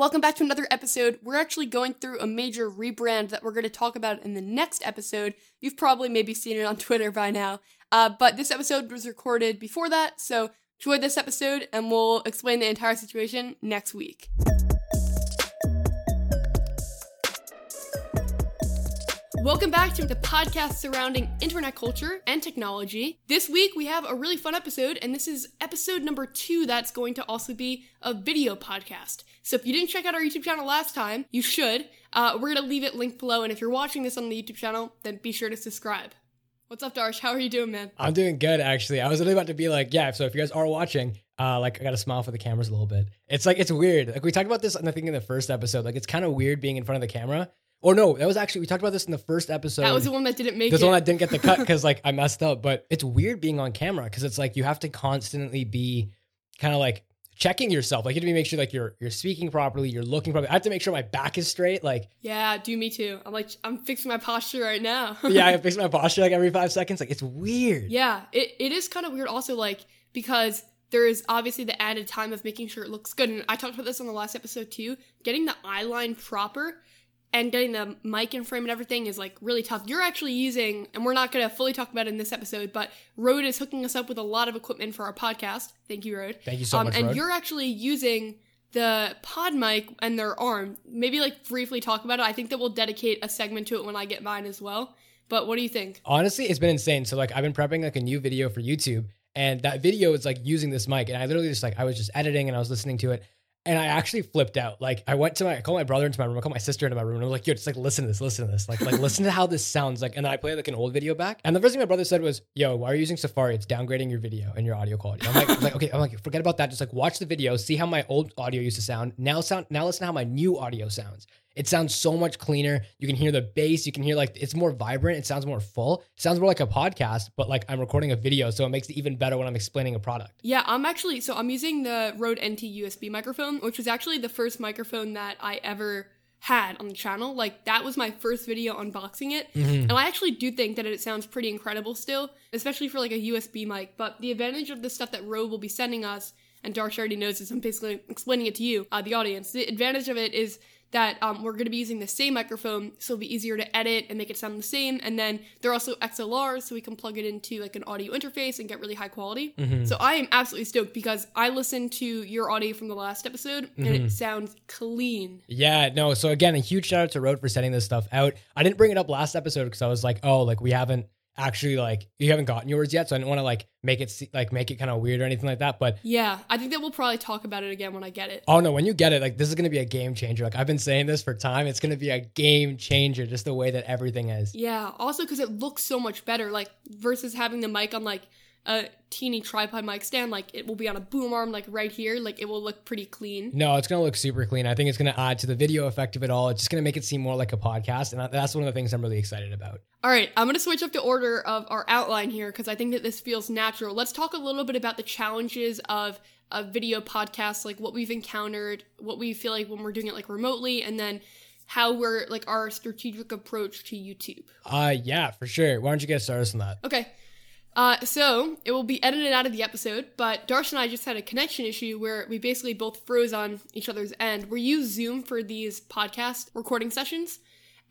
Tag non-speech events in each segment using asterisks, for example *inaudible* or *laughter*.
welcome back to another episode. We're actually going through a major rebrand that we're going to talk about in the next episode. You've probably maybe seen it on *laughs* Twitter by now. Uh, but this episode was recorded before that, so enjoy this episode and we'll explain the entire situation next week. Welcome back to the podcast surrounding internet culture and technology. This week we have a really fun episode, and this is episode number two that's going to also be a video podcast. So if you didn't check out our YouTube channel last time, you should. Uh, we're going to leave it linked below, and if you're watching this on the YouTube channel, then be sure to subscribe. What's up, Darsh? How are you doing, man? I'm doing good, actually. I was really about to be like, yeah, so if you guys are watching, uh, like I got to smile for the cameras a little bit. It's like, it's weird. Like we talked about this, I think, in the first episode. Like it's kind of weird being in front of the camera or no, that was actually we talked about this in the first episode. That was the one that didn't make This it. one that didn't get the cut *laughs* because like I messed up. But it's weird being on camera because it's like you have to constantly be kind of like checking yourself. Like you have to make sure like you're you're speaking properly, you're looking properly. I have to make sure my back is straight. Like yeah, do me too. I'm like I'm fixing my posture right now. *laughs* yeah, I *laughs* fix my posture like every five seconds. Like it's weird. Yeah, it, it is kind of weird also like because there is obviously the added time of making sure it looks good. And I talked about this on the last episode too. Getting the eye line proper and getting the mic and frame and everything is like really tough. You're actually using, and we're not going to fully talk about it in this episode, but Rode is hooking us up with a lot of equipment for our podcast. Thank you, Rode. Thank you so um, much. And Rode. you're actually using the PodMic and their arm. Maybe like briefly talk about it. I think that we'll dedicate a segment to it when I get mine as well. But what do you think? Honestly, it's been insane. So like I've been prepping like a new video for YouTube, and that video is like using this mic, and I literally just like I was just editing and I was listening to it. And I actually flipped out. Like I went to my, I called my brother into my room. I called my sister into my room, and I was like, "Yo, just like listen to this, listen to this, like like listen to how this sounds." Like, and then I played like an old video back. And the first thing my brother said was, "Yo, why are you using Safari? It's downgrading your video and your audio quality." I'm like, I'm like, okay, I'm like, forget about that. Just like watch the video, see how my old audio used to sound. Now sound, now listen to how my new audio sounds. It sounds so much cleaner. You can hear the bass. You can hear like it's more vibrant. It sounds more full. It sounds more like a podcast, but like I'm recording a video, so it makes it even better when I'm explaining a product. Yeah, I'm actually so I'm using the Rode NT USB microphone, which was actually the first microphone that I ever had on the channel. Like that was my first video unboxing it. And I actually do think that it sounds pretty incredible still, especially for like a USB mic. But the advantage of the stuff that Rode will be sending us, and Darsh already knows this, I'm basically explaining it to you, uh, the audience. The advantage of it is that um, we're going to be using the same microphone, so it'll be easier to edit and make it sound the same. And then they're also XLRs, so we can plug it into like an audio interface and get really high quality. So I am absolutely stoked because I listened to your audio from the last episode and it sounds clean. Yeah, no. So again, a huge shout out to Rode for sending this stuff out. I didn't bring it up last episode because I was like, oh, like we haven't actually like you haven't gotten yours yet, so I didn't want to like make it like make it kind of weird or anything like that. But Yeah, I think that we'll probably talk about it again when I get it. oh no, when you get it, like this is gonna be a game changer. Like I've been saying this for time. It's gonna be a game changer, just the way that everything is. Yeah, also because it looks so much better, like versus having the mic on like a teeny tripod mic stand, like it will be on a boom arm, like right here, like it will look pretty clean. No, it's gonna look super clean. I think it's gonna add to the video effect of it all. It's just gonna make it seem more like a podcast, and that's one of the things I'm really excited about. All right, I'm gonna switch up the order of our outline here because I think that this feels natural. Let's talk a little bit about the challenges of a video podcast, like what we've encountered, what we feel like when we're doing it like remotely, and then how we're like our strategic approach to YouTube. Uh yeah, for sure. Why don't you get started on that? Okay. Uh, so it will be edited out of the episode, but Darsh and I just had a connection issue where we basically both froze on each other's end. We use Zoom for these podcast recording sessions,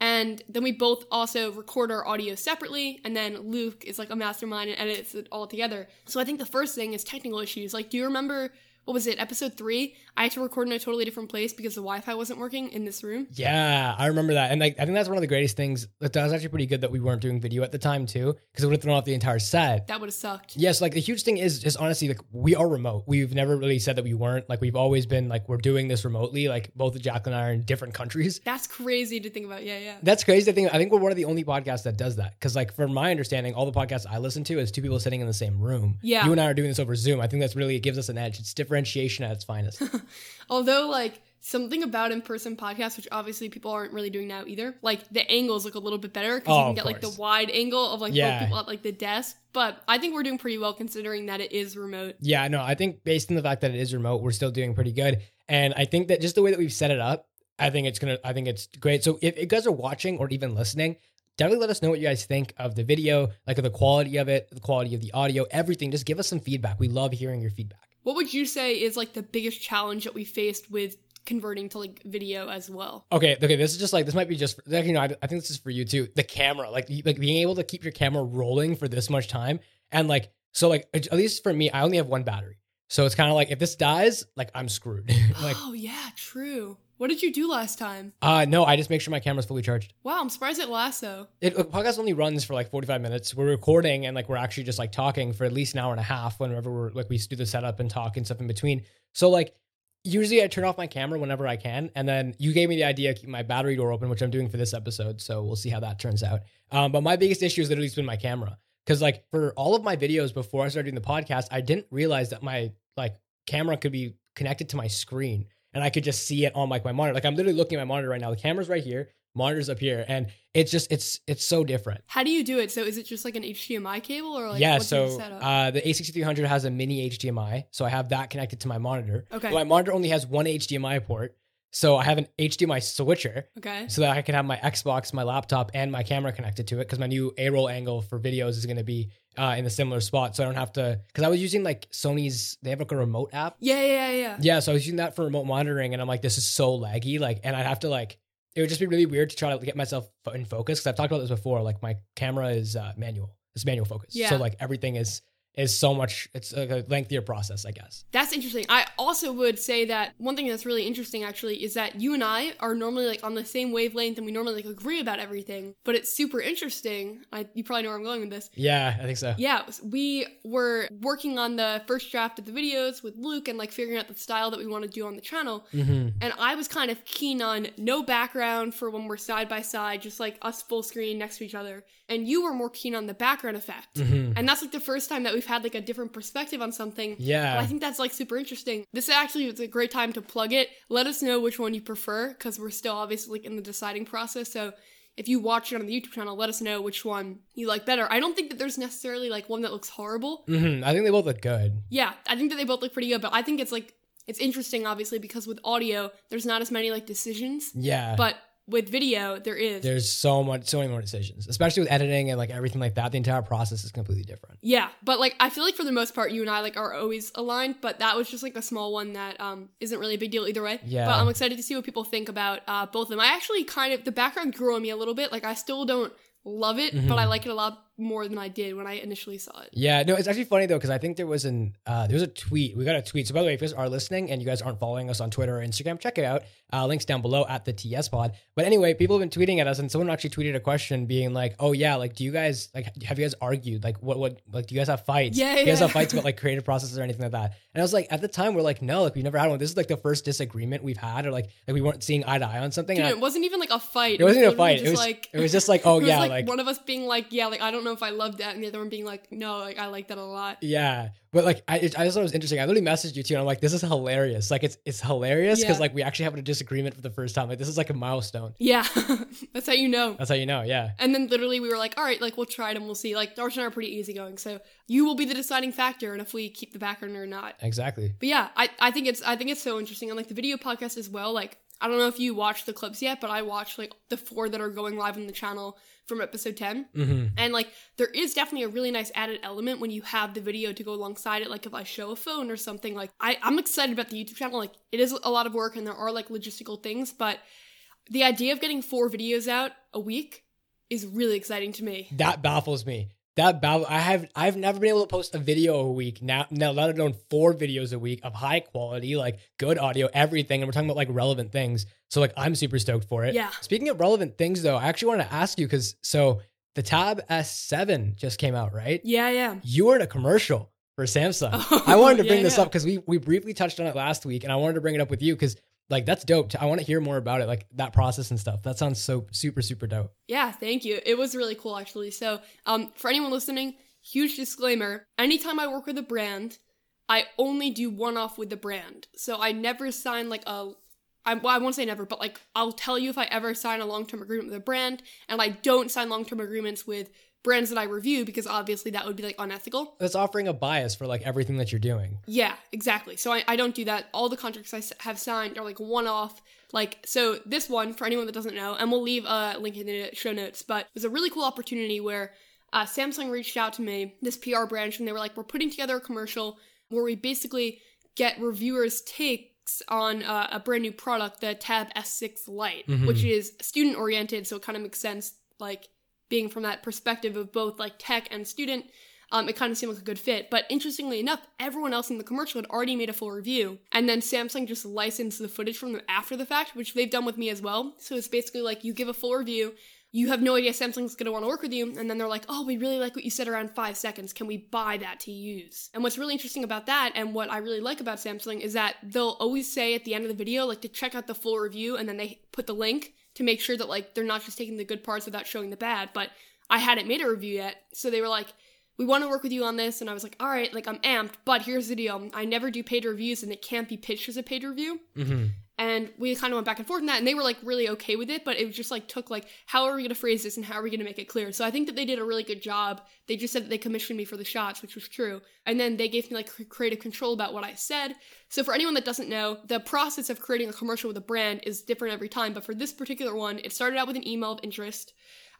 and then we both also record our audio separately, and then Luke is like a mastermind and edits it all together. So I think the first thing is technical issues. Like, do you remember what was it, episode three? I had to record in a totally different place because the Wi-Fi wasn't working in this room. Yeah, I remember that, and like I think that's one of the greatest things. That was actually pretty good that we weren't doing video at the time too, because it would have thrown off the entire set. That would have sucked. Yes, like the huge thing is just honestly, like we are remote. We've never really said that we weren't. Like we've always been like we're doing this remotely. Like both Jacklyn and I are in different countries. That's crazy to think about. Yeah, yeah. That's crazy to think. I think we're one of the only podcasts that does that. Because like from my understanding, all the podcasts I listen to is two people sitting in the same room. Yeah. you and I are doing this over Zoom. I think that's really it gives us an edge. It's differentiation at its finest. *laughs* Although, like, something about in person podcasts, which obviously people aren't really doing now either, like, the angles look a little bit better because Oh, you can get, like, the wide angle of, like, Yeah. both people at, like, the desk. But I think we're doing pretty well considering that it is remote. Yeah, no, I think based on the fact that it is remote, we're still doing pretty good. And I think that just the way that we've set it up, I think it's gonna I think it's great. So if you guys are watching or even listening, definitely let us know what you guys think of the video, like of the quality of it, the quality of the audio, everything. Just give us some feedback. We love hearing your feedback. What would you say is, like, the biggest challenge that we faced with converting to like video as well. Okay, okay, this is just like this might be just like, you know I, I think this is for you too. The camera, like like being able to keep your camera rolling for this much time, and like so like at least for me, I only have one battery, so it's kind of like if this dies, like I'm screwed. *laughs* like oh yeah, true. What did you do last time? uh no, I just make sure my camera's fully charged. Wow, I'm surprised it lasts though. It the podcast only runs for like 45 minutes. We're recording and like we're actually just like talking for at least an hour and a half whenever we're like we do the setup and talk and stuff in between. So like usually I turn off my camera whenever I can. And then you gave me the idea of keeping my battery door open, which I'm doing for this episode. So we'll see how that turns out. Um, but my biggest issue has literally been my camera. Cause like for all of my videos before I started doing the podcast, I didn't realize that my like camera could be connected to my screen and I could just see it on like my monitor. Like I'm literally looking at my monitor right now. The camera's right here, monitor's up here, and it's just it's it's so different. How do you do it? So is it just like an HDMI cable or like yeah, so setup? uh, the A6300 has a mini HDMI, so I have that connected to my monitor. Okay. My monitor only has one HDMI port, so I have an HDMI switcher okay. so that I can have my Xbox, my laptop, and my camera connected to it because my new A roll angle for videos is going to be uh, in a similar spot, so I don't have to. Because I was using like Sony's, they have like a remote app. Yeah, yeah, yeah. Yeah, so I was using that for remote monitoring, and I'm like, this is so laggy, like, and I'd have to like, it would just be really weird to try to get myself in focus because I've talked about this before. Like, my camera is uh, manual, it's manual focus, Yeah. so like everything is is so much. It's a lengthier process, I guess. That's interesting. I also would say that one thing that's really interesting actually is that you and I are normally like on the same wavelength and we normally like agree about everything. But it's super interesting. I you probably know where I'm going with this. Yeah, I think so. Yeah, we were working on the first draft of the videos with Luke and like figuring out the style that we want to do on the channel. hmm And I was kind of keen on no background for when we're side by side, just like us full screen next to each other. And you were more keen on the background effect. hmm And that's like the first time that we've had like a different perspective on something. And I think that's like super interesting. This actually is a great time to plug it. Let us know which one you prefer because we're still obviously like in the deciding process. So if you watch it on the YouTube channel, let us know which one you like better. I don't think that there's necessarily like one that looks horrible. hmm I think they both look good. Yeah, I think that they both look pretty good, but I think it's like it's interesting obviously because with audio there's not as many like decisions, Yeah, but with video there is. there's so much, so many more decisions, especially with editing and like everything like that. The entire process is completely different. Yeah, but like I feel like for the most part you and I like are always aligned, but that was just like a small one that um isn't really a big deal either way. Yeah. But I'm excited to see what people think about uh both of them. I actually kind of the background grew on me a little bit. Like I still don't love it, but I like it a lot more than I did when I initially saw it. Yeah, no, it's actually funny though because I think there was an uh, there was a tweet. We got a tweet. So by the way, if you guys are listening and you guys aren't following us on Twitter or Instagram, check it out. Uh, links down below at the TS Pod. But anyway, people have been tweeting at us, and someone actually tweeted a question being like, "Oh yeah, like do you guys like have you guys argued? Like what what like do you guys have fights? Yeah, do you guys yeah. have fights about *laughs* like creative processes or anything like that?" And I was like, at the time, we're like, no, like we've never had one. This is like the first disagreement we've had, or like like we weren't seeing eye to eye on something. Dude, I- it wasn't even like a fight. it wasn't even a fight. It just was like it was just like, oh *laughs* it was yeah, like, like one of us being like, yeah, like I don't know if I love that, and the other one being like, no, like I like that a lot. Yeah, but like I, it, I just thought it was interesting. I literally messaged you too, and I'm like, "This is hilarious! Like it's it's hilarious because Yeah. like we actually have a disagreement for the first time. Like this is like a milestone. Yeah, *laughs* that's how you know. That's how you know. Yeah, And then literally we were like, all right, like we'll try it and we'll see. Like Darsh and I are pretty easygoing, so you will be the deciding factor and if we keep the background or not. exactly. But yeah, I, I think it's I think it's so interesting. And like the video podcast as well, like I don't know if you watched the clips yet, but I watched like the four that are going live on the channel from episode 10. hmm And like there is definitely a really nice added element when you have the video to go alongside it. Like if I show a phone or something, like I, I'm excited about the YouTube channel. Like it is a lot of work and there are like logistical things, but the idea of getting four videos out a week is really exciting to me. That baffles me. That. I have I've never been able to post a video a week now. Now let alone four videos a week of high quality, like good audio, everything. And we're talking about like relevant things. So like I'm super stoked for it. Yeah. Speaking of relevant things though, I actually wanted to ask you because so the Tab S7 just came out, right? Yeah, yeah. you were in a commercial for Samsung. *laughs* Oh, I wanted to yeah, bring this yeah. up because we we briefly touched on it last week, and I wanted to bring it up with you because like that's dope. I want to hear more about it, like that process and stuff. That sounds so super super dope. Yeah, thank you. It was really cool actually. So, um, for anyone listening, huge disclaimer: anytime I work with a brand, I only do one off with the brand. So I never sign like a. I, well, I won't say never, but like I'll tell you if I ever sign a long term agreement with a brand, and I don't sign long term agreements with brands that I review because obviously that would be like unethical. That's offering a bias for like everything that you're doing. Yeah, exactly. So I, I don't do that. All the contracts I have signed are like one off. Like, so this one, for anyone that doesn't know, and we'll leave a link in the show notes, but it was a really cool opportunity where uh, Samsung reached out to me, this PR branch, and they were like, we're putting together a commercial where we basically get reviewers' takes on uh, a brand new product, the Tab S6 Lite, Mhm. which is student oriented, so it kind of makes sense, like being from that perspective of both like tech and student. Um, it kind of seemed like a good fit. But interestingly enough, everyone else in the commercial had already made a full review, and then Samsung just licensed the footage from them after the fact, which they've done with me as well. So it's basically like you give a full review. You have no idea Samsung's gonna want to work with you, and then they're like, "Oh, we really like what you said around five seconds. Can we buy that to use?" And what's really interesting about that, and what I really like about Samsung, is that they'll always say at the end of the video, like to check out the full review, and then they put the link to make sure that like they're not just taking the good parts without showing the bad. But I hadn't made a review yet, so they were like, "We want to work with you on this," and I was like, "All right, like I'm amped." But here's the deal: I never do paid reviews, and it can't be pitched as a paid review hmm and we kind of went back and forth in that and they were like really okay with it but it just like took like how are we going to phrase this and how are we going to make it clear? So i think that they did a really good job. They just said that they commissioned me for the shots which was true. And then they gave me like creative control about what i said. So for anyone that doesn't know the process of creating a commercial with a brand is different every time but for this particular one it started out with an email of interest.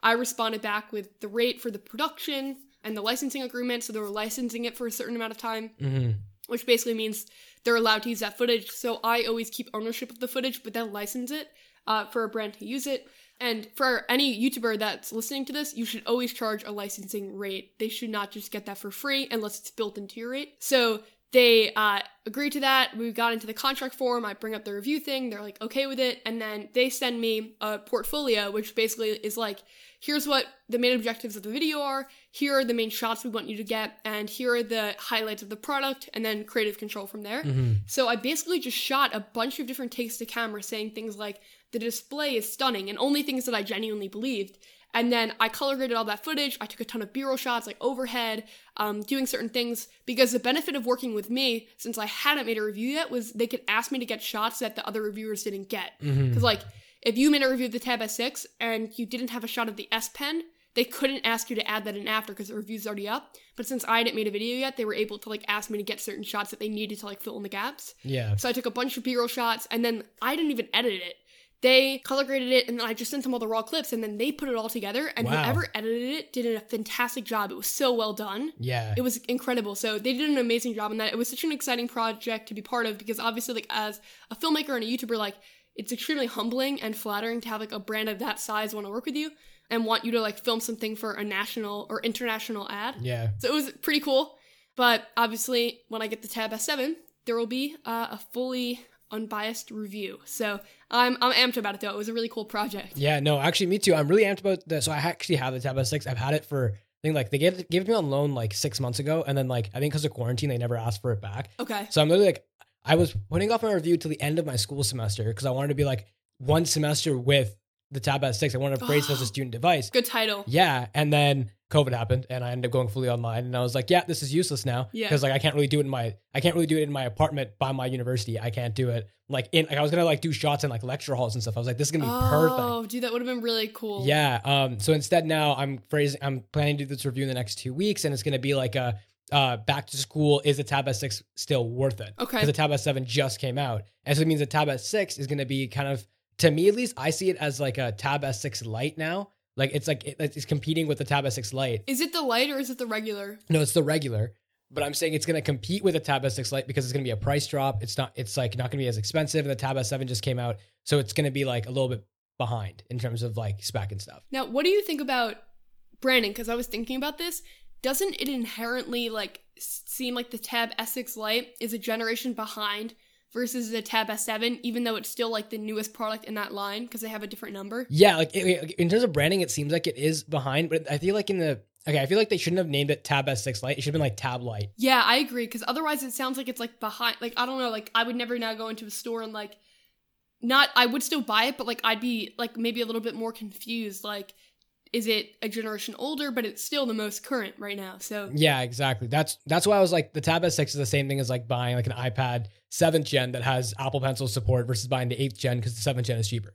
I responded back with the rate for the production and the licensing agreement so they were licensing it for a certain amount of time hmm which basically means they're allowed to use that footage. So I always keep ownership of the footage, but then license it uh, for a brand to use it. And for any YouTuber that's listening to this, you should always charge a licensing rate. They should not just get that for free unless it's built into your rate. So they uh, agreed to that. We got into the contract form. I bring up the review thing. They're like, okay with it. And then they send me a portfolio, which basically is like, here's what the main objectives of the video are. Here are the main shots we want you to get. And here are the highlights of the product. And then creative control from there. hmm So I basically just shot a bunch of different takes to camera saying things like, the display is stunning, and only things that I genuinely believed. And then I color graded all that footage. I took a ton of B roll shots, like overhead, um, doing certain things. Because the benefit of working with me, since I hadn't made a review yet, was they could ask me to get shots that the other reviewers didn't get. Because, like, if you made a review of the Tab S6 and you didn't have a shot of the S Pen, they couldn't ask you to add that in after because the review's already up. But since I hadn't made a video yet, they were able to like ask me to get certain shots that they needed to like fill in the gaps. Yeah. So I took a bunch of B-roll shots and then I didn't even edit it. They color graded it and then I just sent them all the raw clips and then they put it all together and Wow. whoever edited it did a fantastic job. It was so well done. Yeah. It was incredible. So they did an amazing job on that. It was such an exciting project to be part of because obviously like as a filmmaker and a YouTuber like it's extremely humbling and flattering to have like a brand of that size want to work with you and want you to like film something for a national or international ad. yeah. So it was pretty cool. But obviously, when I get the Tab S7, there will be uh, a fully unbiased review. So I'm I'm amped about it though. It was a really cool project. Yeah, no, actually, me too. I'm really amped about that. So I actually have the Tab S6. I've had it for, I think, like they gave, gave it to me on loan like six months ago. And then, like, I think because of quarantine, they never asked for it back. Okay. So I'm literally like, I was putting off my review till the end of my school semester because I wanted to be like one semester with the Tab S6. I wanted to *gasps* phrase it as a student device. Good title. Yeah. And then COVID happened and I ended up going fully online. And I was like, yeah, this is useless now. Yeah. Because like I can't really do it in my I can't really do it in my apartment by my university. I can't do it like in like I was gonna like do shots in like lecture halls and stuff. I was like, this is gonna be perfect. Oh, dude, that would have been really cool. Yeah. Um. So instead, now I'm phrasing. I'm planning to do this review in the next two weeks, and it's going to be like a uh back to school. Is the Tab S6 still worth it? Okay. Because the Tab S7 just came out, and so it means the Tab S6 is going to be kind of to me at least. I see it as like a Tab S6 Lite now. Like it's like it, it's competing with the Tab S6 Lite. Is it the light or is it the regular? No, it's the regular. But I'm saying it's going to compete with the Tab S6 Lite because it's going to be a price drop. It's not. It's like not going to be as expensive. And the Tab S7 just came out, so it's going to be like a little bit behind in terms of like spec and stuff. Now, what do you think about branding? Because I was thinking about this. Doesn't it inherently like seem like the Tab S6 Lite is a generation behind versus the Tab S7, even though it's still like the newest product in that line because they have a different number? Yeah, like in terms of branding, it seems like it is behind, but I feel like in the okay, I feel like they shouldn't have named it Tab S6 Lite. It should have been like Tab Lite. Yeah, I agree. Because otherwise, it sounds like it's like behind. Like I don't know. Like I would never now go into a store and like, not. I would still buy it, but like I'd be like maybe a little bit more confused. Like, is it a generation older? But it's still the most current right now. So Yeah, exactly. That's that's why I was like the Tab S6 is the same thing as like buying like an iPad seventh gen that has Apple Pencil support versus buying the eighth gen because the seventh gen is cheaper,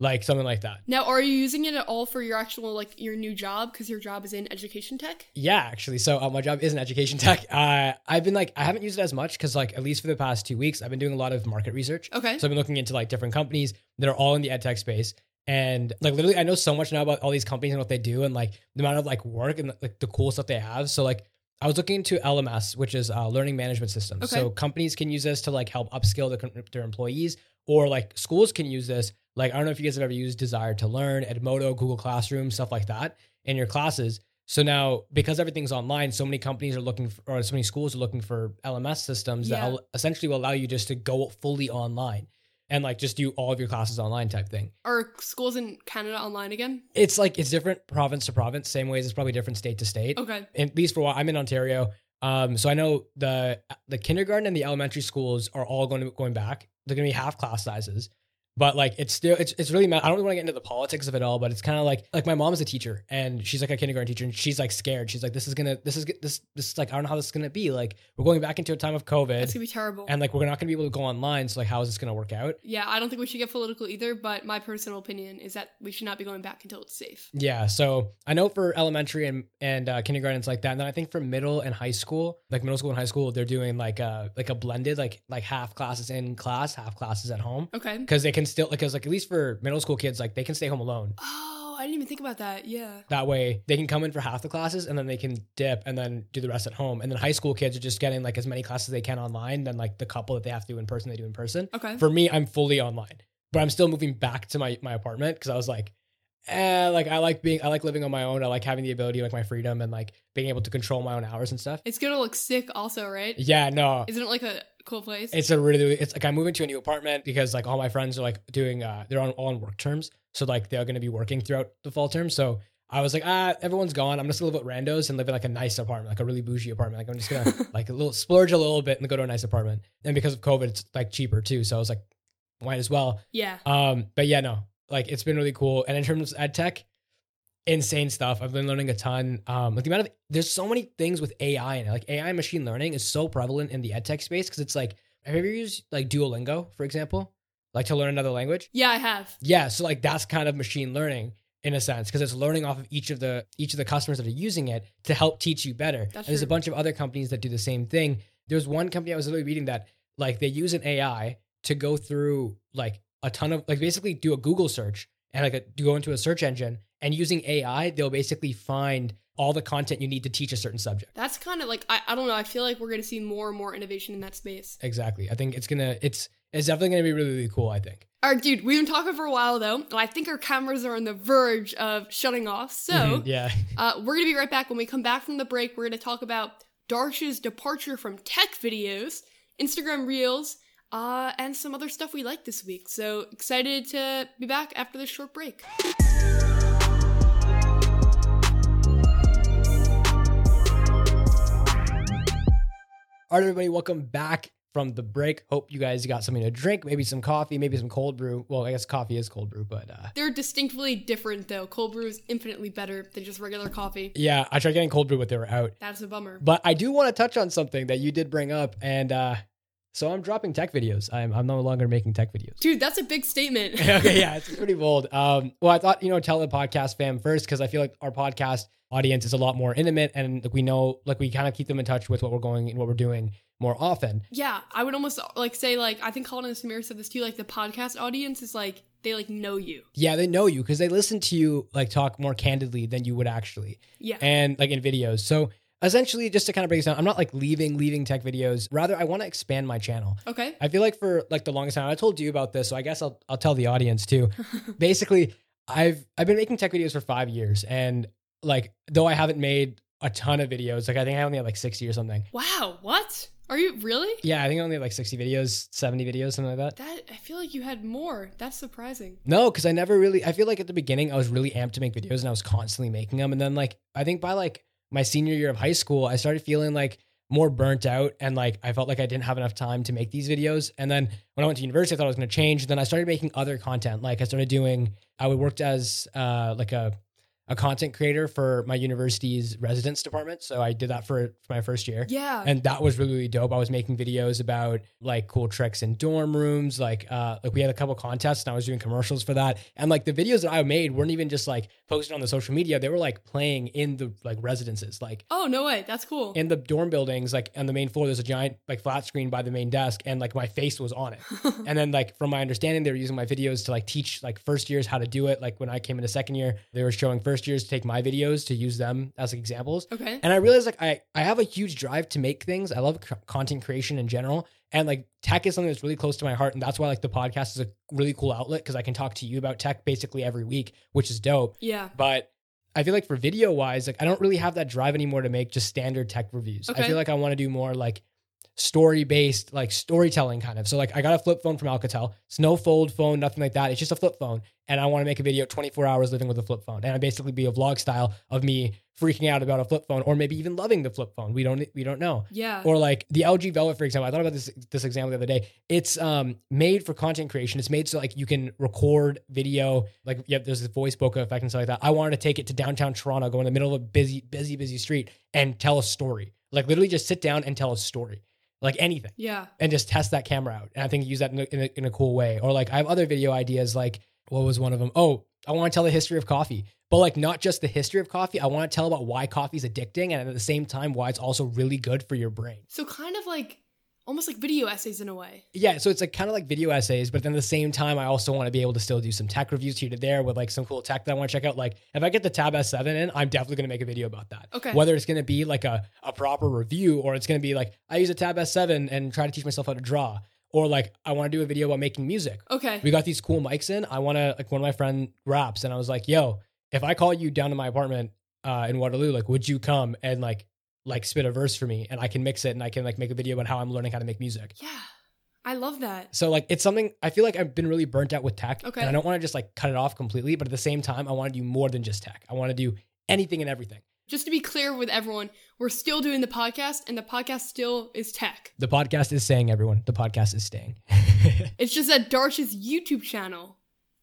like something like that. now, are you using it at all for your actual like your new job? Because your job is in education tech. Yeah, actually. So uh, my job is in education tech. *laughs* Uh, I've been like I haven't used it as much because like at least for the past two weeks I've been doing a lot of market research. Okay. So I've been looking into like different companies that are all in the ed tech space. And like literally I know so much now about all these companies and what they do and like the amount of like work and like the cool stuff they have. So like I was looking into LMS, which is uh, learning management system. Okay. So companies can use this to like help upskill their, their employees, or like schools can use this. Like I don't know if you guys have ever used Desire2Learn, Edmodo, Google Classroom, stuff like that in your classes. So now, because everything's online, so many companies are looking for, or so many schools are looking for LMS systems that Yeah. will essentially will allow you just to go fully online and like just do all of your classes online type thing. Are schools in Canada online again? It's like it's different province to province, same ways it's probably different state to state. Okay. At least for what I'm in Ontario. Um, so I know the the kindergarten and the elementary schools are all going to going back. They're going to be half class sizes. But like it's still it's it's really mad. I don't really want to get into the politics of it all, but it's kind of like like my mom's a teacher and she's like a kindergarten teacher and she's like scared. She's like this is gonna this is this this is like I don't know how this is gonna be. Like we're going back into a time of COVID it's gonna be terrible. and like we're not gonna be able to go online. So like how is this gonna work out? yeah, I don't think we should get political either, but my personal opinion is that we should not be going back until it's safe. Yeah, so I know for elementary and and uh, kindergarten it's like that, and then I think for middle and high school, like middle school and high school, they're doing like a like a blended like like half classes in class, half classes at home, Okay. because they can still because like at least for middle school kids, like they can stay home alone. Oh, I didn't even think about that. Yeah. That way they can come in for half the classes and then they can dip and then do the rest at home. And then high school kids are just getting like as many classes as they can online. Then like the couple that they have to do in person, they do in person. Okay. For me, I'm fully online, but I'm still moving back to my my apartment because I was like, eh, like I like being, I like living on my own. I like having the ability, like my freedom, and like being able to control my own hours and stuff. It's gonna look sick, also, right? Yeah, no, Isn't it like a cool place? it's a really, it's like I'm moving to a new apartment because like all my friends are like doing, uh, they're on all on work terms, so like they're gonna be working throughout the fall term. So I was like, ah, everyone's gone. I'm just gonna live with randos and live in like a nice apartment, like a really bougie apartment. Like I'm just gonna *laughs* like a little splurge a little bit and go to a nice apartment. And because of COVID, it's like cheaper too. So I was like, might as well. yeah. Um, but yeah, no, like it's been really cool. And in terms of ed tech, insane stuff. I've been learning a ton. Um, like the amount of there's so many things with AI in it. Like AI and machine learning is so prevalent in the ed tech space because it's like, have you ever used like Duolingo, for example, like to learn another language? Yeah, I have. Yeah, so like that's kind of machine learning in a sense because it's learning off of each of the each of the customers that are using it to help teach you better. That's and there's a bunch of other companies that do the same thing. There's one company I was literally reading that like they use an AI to go through like a ton of like basically do a Google search and like a, go into a search engine and using AI they'll basically find all the content you need to teach a certain subject. That's kind of like I, I don't know. I feel like we're gonna see more and more innovation in that space. Exactly. I think it's gonna it's it's definitely gonna be really really cool. I think. All right, dude. We've been talking for a while though. and I think our cameras are on the verge of shutting off. So Mhm, *laughs* yeah. uh, we're gonna be right back. When we come back from the break, we're gonna talk about Darsh's departure from tech videos, Instagram Reels, uh, and some other stuff we like this week. So excited to be back after this short break. All right, everybody, welcome back from the break. Hope you guys got something to drink, maybe some coffee, maybe some cold brew. Well, I guess coffee is cold brew, but uh, They're distinctly different though. Cold brew is infinitely better than just regular coffee. yeah, I tried getting cold brew, but they were out. That's a bummer. But I do want to touch on something that you did bring up, and uh, so I'm dropping tech videos. I'm I'm no longer making tech videos. Dude, that's a big statement. *laughs* okay, yeah, it's *laughs* pretty bold. Um, well, I thought you know tell the podcast fam first because I feel like our podcast audience is a lot more intimate, and like we know, like we kind of keep them in touch with what we're going and what we're doing more often. Yeah, I would almost like say like I think Colin and Samir said this too. Like the podcast audience is like they like know you. Yeah, they know you because they listen to you like talk more candidly than you would actually. Yeah. and like in videos. So essentially, just to kind of break this down, I'm not like leaving leaving tech videos. Rather, I want to expand my channel. okay. I feel like for like the longest time, I told you about this, so I guess I'll I'll tell the audience too. *laughs* Basically, I've I've been making tech videos for five years, and like though I haven't made a ton of videos, like I think I only have like sixty or something. Wow. What? Are you really? Yeah, I think I only have like sixty videos, seventy videos, something like that. That I feel like you had more. That's surprising. No, because I never really. I feel like at the beginning I was really amped to make videos, and I was constantly making them. And then like I think by like my senior year of high school, I started feeling like more burnt out, and like I felt like I didn't have enough time to make these videos. And then when I went to university, I thought I was going to change. Then I started making other content. Like I started doing. I worked as uh, like a a content creator for my university's residence department. So I did that for, for my first year Yeah. and that was really, really dope. I was making videos about like cool tricks in dorm rooms. Like, uh, like we had a couple contests, and I was doing commercials for that. And like the videos that I made weren't even just like posted on the social media; they were like playing in the like residences, like oh no way. That's cool. in the dorm buildings. Like on the main floor, there's a giant like flat screen by the main desk, and like my face was on it. *laughs* and then like from my understanding, they were using my videos to like teach like first years how to do it. Like when I came into second year, they were showing first first years to take my videos to use them as examples. Okay. And I realized like I, I have a huge drive to make things. I love c- content creation in general. And like tech is something that's really close to my heart. And that's why like the podcast is a really cool outlet because I can talk to you about tech basically every week, which is dope. Yeah. But I feel like for video wise, like I don't really have that drive anymore to make just standard tech reviews. I feel like I want to do more like story based, like storytelling kind of. So like I got a flip phone from Alcatel. It's no fold phone, nothing like that. It's just a flip phone. And I want to make a video 24 hours living with a flip phone. And I basically be a vlog style of me freaking out about a flip phone or maybe even loving the flip phone. We don't we don't know. Yeah. Or like the LG Velvet, for example. I thought about this this example the other day. It's um made for content creation. It's made so like you can record video, like yeah, there's this voice bokeh effect and stuff like that. I wanted to take it to downtown Toronto, go in the middle of a busy, busy, busy street and tell a story. Like literally just sit down and tell a story. Like anything. yeah. And just test that camera out. And I think use that in a, in a, in a cool way. Or like I have other video ideas like what was one of them? Oh, I want to tell the history of coffee. But like not just the history of coffee. I want to tell about why coffee is addicting and at the same time why it's also really good for your brain. So kind of like almost like video essays in a way. Yeah, so it's like kind of like video essays, but then at the same time, I also want to be able to still do some tech reviews here to there with like some cool tech that I want to check out. Like if I get the Tab S7 in, I'm definitely going to make a video about that. Okay. Whether it's going to be like a, a proper review or it's going to be like I use a Tab S7 and try to teach myself how to draw, or like I want to do a video about making music. Okay. We got these cool mics in. I want to like one of my friend raps, and I was like, "Yo, if I call you down to my apartment uh, in Waterloo, like, would you come and like like spit a verse for me, and I can mix it, and I can like make a video about how I'm learning how to make music." Yeah. I love that. So like it's something I feel like I've been really burnt out with tech, Okay. and I don't want to just like cut it off completely. But at the same time, I want to do more than just tech. I want to do anything and everything. Just to be clear with everyone, we're still doing the podcast and the podcast still is tech. The podcast is saying, everyone, the podcast is staying. *laughs* It's just that Darsh's YouTube channel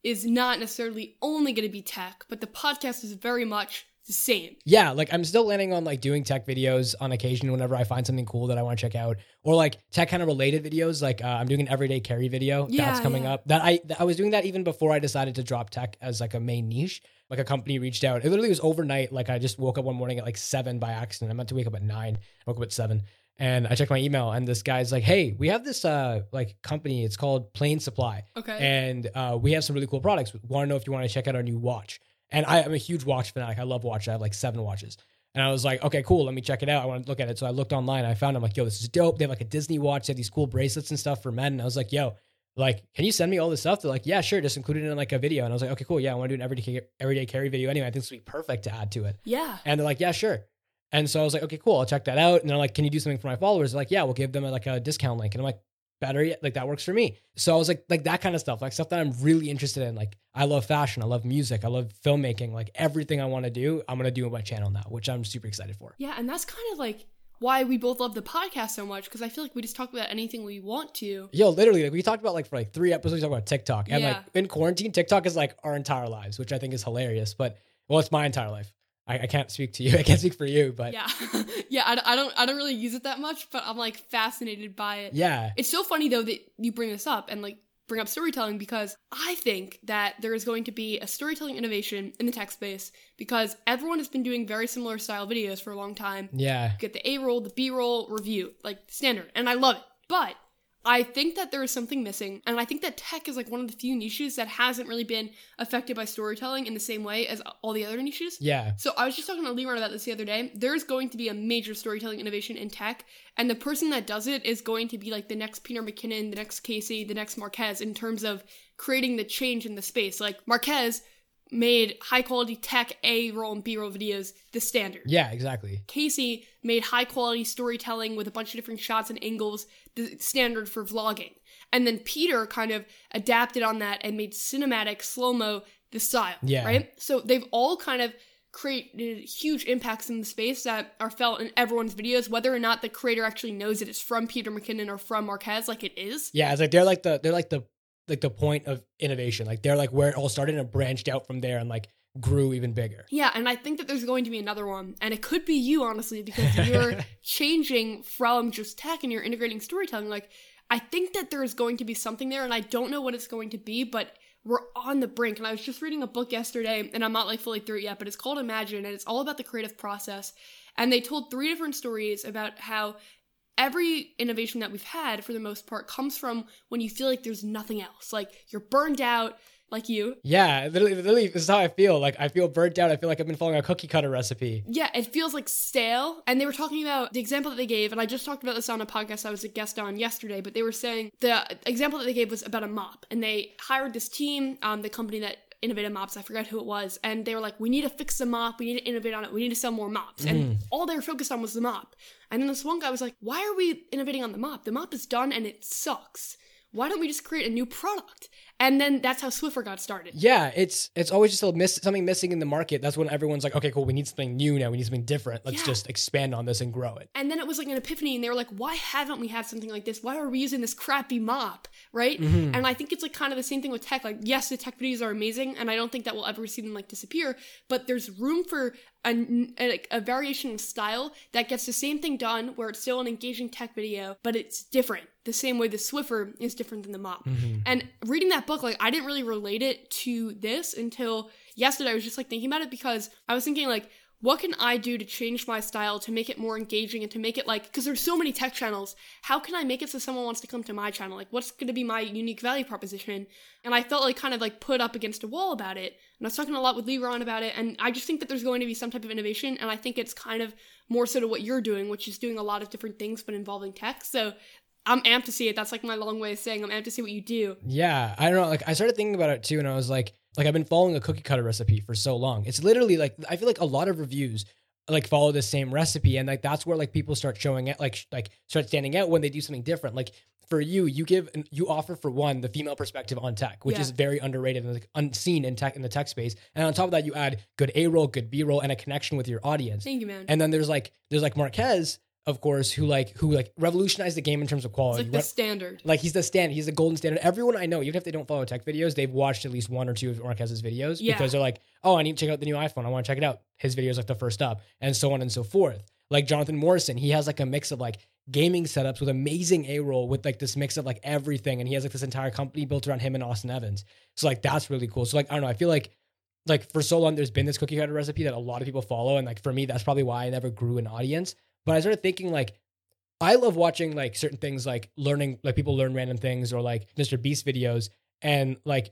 is not necessarily only going to be tech, but the podcast is very much the same. yeah, like I'm still planning on like doing tech videos on occasion whenever I find something cool that I want to check out, or like tech kind of related videos. Like uh, I'm doing an everyday carry video Yeah, that's coming yeah. up. That I that I was doing that even before I decided to drop tech as like a main niche. Like a company reached out. It literally was overnight. Like I just woke up one morning at like seven by accident. I meant to wake up at nine. I woke up at seven. And I checked my email, and this guy's like, "Hey, we have this uh like company. It's called Plain Supply, Okay. and uh, we have some really cool products. Want to know if you want to check out our new watch? And I am a huge watch fanatic. I love watches. I have like seven watches. And I was like, okay, cool. Let me check it out. I want to look at it. So I looked online. I found. I'm like, yo, this is dope. They have like a Disney watch. They have these cool bracelets and stuff for men. And I was like, yo, like, can you send me all this stuff? They're like, yeah, sure. Just include it in like a video. And I was like, okay, cool. Yeah, I want to do an everyday everyday carry video anyway. I think this would be perfect to add to it. yeah. And they're like, yeah, sure. And so I was like, okay, cool. I'll check that out. And they're like, can you do something for my followers? They're like, yeah, we'll give them a, like a discount link. And I'm like, better yet, like that works for me. So I was like, like that kind of stuff, like stuff that I'm really interested in. Like I love fashion, I love music, I love filmmaking. Like everything I want to do, I'm gonna do on my channel now, which I'm super excited for. Yeah, and that's kind of like why we both love the podcast so much because I feel like we just talk about anything we want to. Yo, literally, like we talked about like for like three episodes, we talked about TikTok, and like in quarantine, TikTok is like our entire lives, which I think is hilarious. But well, it's my entire life. I, I can't speak to you. *laughs* I can't speak for you, but Yeah, *laughs* yeah. I, I don't I don't really use it that much, but I'm like fascinated by it. yeah, It's so funny though that you bring this up and like bring up storytelling because I think that there is going to be a storytelling innovation in the tech space because everyone has been doing very similar style videos for a long time. yeah, You get the A roll, the B roll, review, like standard, and I love it. But I think that there is something missing, and I think that tech is like one of the few niches that hasn't really been affected by storytelling in the same way as all the other niches. yeah, So I was just talking to Leroy about this the other day. There's going to be a major storytelling innovation in tech, and the person that does it is going to be like the next Peter McKinnon, the next Casey, the next Marques in terms of creating the change in the space. Like Marques made high quality tech A roll and B roll videos the standard. yeah, exactly. Casey made high quality storytelling with a bunch of different shots and angles, the standard for vlogging. And then Peter kind of adapted on that and made cinematic slow mo the style. Yeah. Right? So they've all kind of created huge impacts in the space that are felt in everyone's videos, whether or not the creator actually knows that it is from Peter McKinnon or from Marques, like it is. Yeah, it's like they're like the they're like the like the point of innovation. Like they're like where it all started and branched out from there and like grew even bigger. Yeah, and I think that there's going to be another one, and it could be you, honestly, because you're *laughs* changing from just tech and you're integrating storytelling. Like, I think that there is going to be something there, and I don't know what it's going to be, but we're on the brink. And I was just reading a book yesterday, and I'm not like fully through it yet, but it's called Imagine, and it's all about the creative process. And they told three different stories about how every innovation that we've had, for the most part, comes from when you feel like there's nothing else. Like, you're burned out, like you. Yeah, literally, literally, this is how I feel. Like I feel burnt out. I feel like I've been following a cookie cutter recipe. Yeah, it feels like stale. And they were talking about the example that they gave, and I just talked about this on a podcast I was a guest on yesterday, but they were saying the example that they gave was about a mop. And they hired this team, um, the company that innovated mops, I forget who it was, and they were like, We need to fix the mop, we need to innovate on it, we need to sell more mops. And mm-hmm. all they were focused on was the mop. And then this one guy was like, Why are we innovating on the mop? The mop is done and it sucks. Why don't we just create a new product? And then that's how Swiffer got started. Yeah, it's it's always just a miss something missing in the market. That's when everyone's like, okay, cool, we need something new now. We need something different. Let's Yeah. just expand on this and grow it. And then it was like an epiphany, and they were like, why haven't we had something like this? Why are we using this crappy mop? Right? Mm-hmm. And I think it's like kind of the same thing with tech. Like, yes, the tech videos are amazing, and I don't think that we'll ever see them like disappear, but there's room for a, a, a variation of style that gets the same thing done where it's still an engaging tech video, but it's different. The same way the Swiffer is different than the mop. Mm-hmm. And reading that book, like, I didn't really relate it to this until yesterday. I was just like thinking about it because I was thinking, like, what can I do to change my style to make it more engaging and to make it like because there's so many tech channels. How can I make it so someone wants to come to my channel? Like what's going to be my unique value proposition? And I felt like kind of like put up against a wall about it. And I was talking a lot with Leron about it and I just think that there's going to be some type of innovation and I think it's kind of more so to what you're doing, which is doing a lot of different things but involving tech. So I'm amped to see it. That's like my long way of saying I'm amped to see what you do. Yeah, I don't know. Like I started thinking about it too, and I was like, like I've been following a cookie cutter recipe for so long. It's literally like I feel like a lot of reviews like follow the same recipe, and like that's where like people start showing it, like like start standing out when they do something different. Like for you, you give you offer for one the female perspective on tech, which Yeah. is very underrated and like unseen in tech in the tech space. And on top of that, you add good A roll, good B roll, and a connection with your audience. Thank you, man. And then there's like there's like Marques, of course, who like who like revolutionized the game in terms of it's quality. like the standard. like he's the standard. He's the golden standard. Everyone I know, even if they don't follow tech videos, they've watched at least one or two of Marques's videos Yeah. because they're like, "Oh, I need to check out the new iPhone. I want to check it out." His videos like the first up, and so on and so forth. Like Jonathan Morrison, he has like a mix of like gaming setups with amazing A roll with like this mix of like everything, and he has like this entire company built around him and Austin Evans. So like that's really cool. So like I don't know, I feel like like for so long there's been this cookie cutter recipe that a lot of people follow, and like for me that's probably why I never grew an audience. But I started thinking like I love watching like certain things like learning like people learn random things or like Mr. Beast videos and like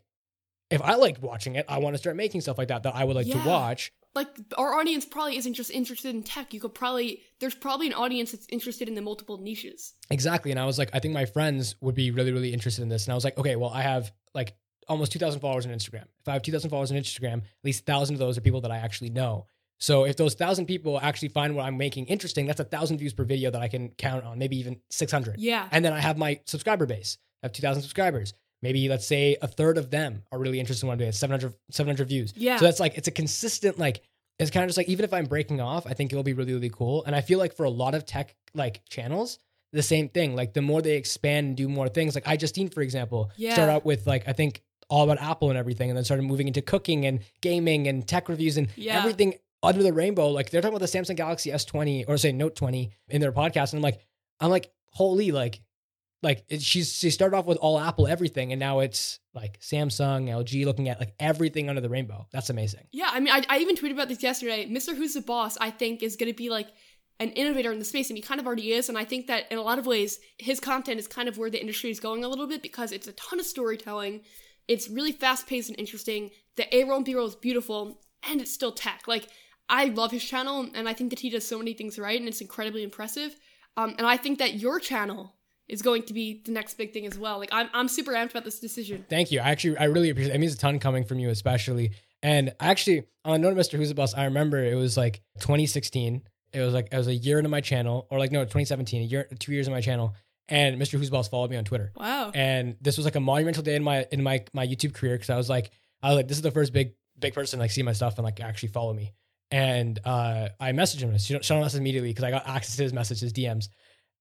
if I like watching it, I want to start making stuff like that that I would like Yeah. to watch. like our audience probably isn't just interested in tech. You could probably there's probably an audience that's interested in the multiple niches. Exactly. And I was like, I think my friends would be really, really interested in this. And I was like, okay, well, I have like almost 2,000 followers on Instagram. If I have 2,000 followers on Instagram, at least 1,000 of those are people that I actually know. So if those 1,000 people actually find what I'm making interesting, that's a 1,000 views per video that I can count on, maybe even 600. Yeah. And then I have my subscriber base. I have 2,000 subscribers. Maybe let's say a third of them are really interested in what I'm doing. It's 700, 700 views. Yeah. So that's like, it's a consistent, like, it's kind of just like, even if I'm breaking off, I think it'll be really, really cool. And I feel like for a lot of tech, like channels, the same thing. Like the more they expand and do more things, like iJustine, for example, Yeah. start out with like, I think all about Apple and everything, and then started moving into cooking and gaming and tech reviews and Yeah. everything under the rainbow. Like they're talking about the Samsung Galaxy S20 or say Note 20 in their podcast. And I'm like, I'm like, holy, like, like it, she's she started off with all Apple everything, and now it's like Samsung, LG, looking at like everything under the rainbow. That's amazing. Yeah, I mean, I, I even tweeted about this yesterday. Mrwhosetheboss, I think, is going to be like an innovator in the space, and he kind of already is. And I think that in a lot of ways, his content is kind of where the industry is going a little bit because it's a ton of storytelling. It's really fast paced and interesting. The A roll and B roll is beautiful, and it's still tech. Like, I love his channel, and I think that he does so many things right, and it's incredibly impressive. Um, and I think that your channel is going to be the next big thing as well. Like, I'm, I'm super amped about this decision. Thank you. I actually, I really appreciate it. It means a ton coming from you, especially. And actually, on a note of Mrwhosetheboss, I remember it was like 2016. It was like, it was a year into my channel, or like, no, 2017, a year, two years in my channel. And Mrwhosetheboss followed me on Twitter. Wow. And this was like a monumental day in my, in my, my YouTube career. Cause I was like, I was like, this is the first big, big person to like see my stuff and like actually follow me. And uh, I messaged him, shut him message immediately because I got access to his messages, DMs.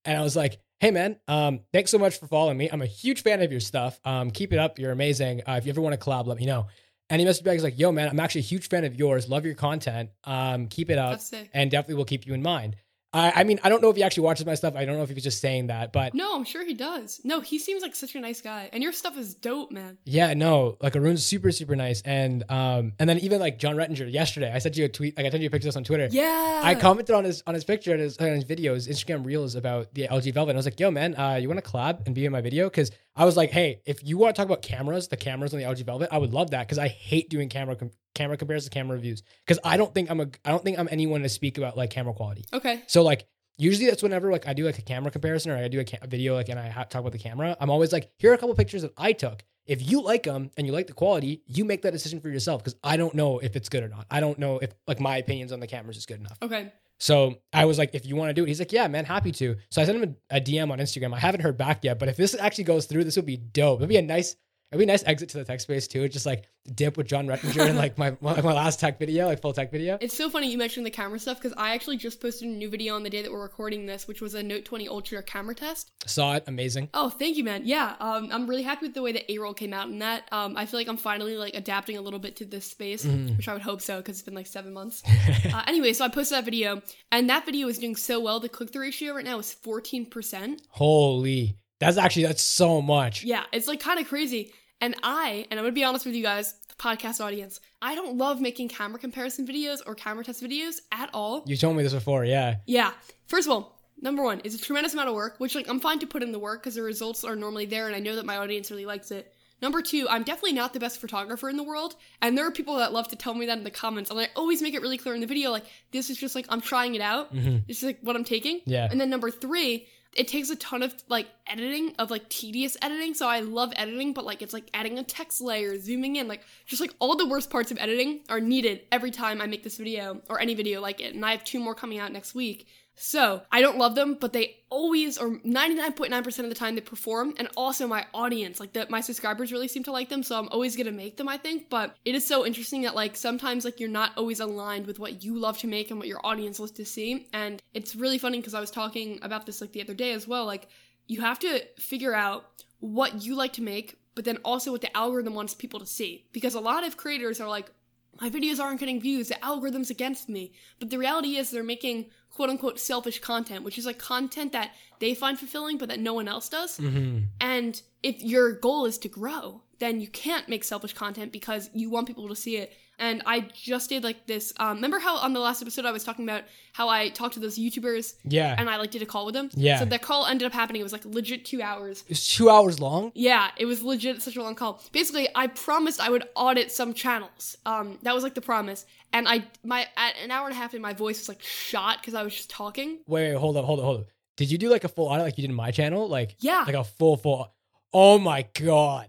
And I was like, hey man, um, thanks so much for following me. I'm a huge fan of your stuff. Um, keep it up. You're amazing. Uh, if you ever want to collab, let me know. And he messaged back, he's like, yo man, I'm actually a huge fan of yours. Love your content. Um, keep it up and definitely will keep you in mind. I, I mean, I don't know if he actually watches my stuff. I don't know if he was just saying that, but No, I'm sure he does. No, he seems like such a nice guy, and your stuff is dope, man. yeah, no, like Arun's super, super nice. And um, and then even like Jon Rettinger yesterday, I sent you a tweet, like I sent you a picture of this on Twitter. Yeah, I commented on his on his picture and his, on his videos, Instagram reels about the LG Velvet. And I was like, "Yo, man, uh, you want to collab and be in my video?" Because I was like, "Hey, if you want to talk about cameras, the cameras on the LG Velvet, I would love that." Because I hate doing camera com- camera comparisons, camera reviews. Because I don't think I'm a I don't think I'm anyone to speak about like camera quality. Okay. So like usually that's whenever like I do like a camera comparison or I do a, ca- a video like and I ha- talk about the camera. I'm always like, here are a couple pictures that I took. If you like them and you like the quality, you make that decision for yourself because I don't know if it's good or not. I don't know if like my opinions on the cameras is good enough. Okay. So I was like, if you want to do it, he's like, yeah, man, happy to. So I sent him a, a DM on Instagram. I haven't heard back yet, but if this actually goes through, this would be dope. It'd be a nice, it'd be a nice exit to the tech space too. It's just like dip with Jon Rettinger in like my *laughs* my my last tech video, like full tech video. It's so funny you mentioned the camera stuff because I actually just posted a new video on the day that we're recording this, which was a Note 20 Ultra camera test. Saw it, amazing. Oh, thank you, man. Yeah, um, I'm really happy with the way that A-roll came out in that. Um, I feel like I'm finally like adapting a little bit to this space, which I would hope so because it's been like seven months. *laughs* uh, anyway, so I posted that video, and that video is doing so well. The click-through ratio right now is 14%. Holy, that's actually that's so much. Yeah, it's like kind of crazy. And I, and I'm gonna be honest with you guys, the podcast audience, I don't love making camera comparison videos or camera test videos at all. You told me this before, yeah. Yeah. First of all, number one, it's a tremendous amount of work, which like I'm fine to put in the work because the results are normally there and I know that my audience really likes it. Number two, I'm definitely not the best photographer in the world, and there are people that love to tell me that in the comments, and I always make it really clear in the video, like this is just like I'm trying it out. Mm-hmm. This is like what I'm taking. Yeah. And then number three, it takes a ton of like editing of like tedious editing. So I love editing, but like it's like adding a text layer, zooming in, like just like all the worst parts of editing are needed every time I make this video or any video like it. And I have two more coming out next week. So I don't love them, but they always or 99.9% of the time they perform. And also my audience, like that my subscribers really seem to like them. So I'm always gonna make them, I think. But it is so interesting that like sometimes like you're not always aligned with what you love to make and what your audience loves to see. And it's really funny because I was talking about this like the other day as well. Like you have to figure out what you like to make, but then also what the algorithm wants people to see. Because a lot of creators are like, my videos aren't getting views, the algorithm's against me. But the reality is they're making quote unquote selfish content, which is like content that they find fulfilling but that no one else does. Mm-hmm. And if your goal is to grow, then you can't make selfish content because you want people to see it. And I just did like this. Um, remember how on the last episode I was talking about how I talked to those YouTubers Yeah. and I like did a call with them? Yeah. So that call ended up happening. It was like legit two hours. It's two hours long. Yeah, it was legit such a long call. Basically, I promised I would audit some channels. Um, that was like the promise. And I my at an hour and a half in my voice was like shot because I was just talking. Wait, wait, hold up, hold up, hold up. Did you do like a full audit like you did in my channel? Like Yeah. like a full full Oh my god.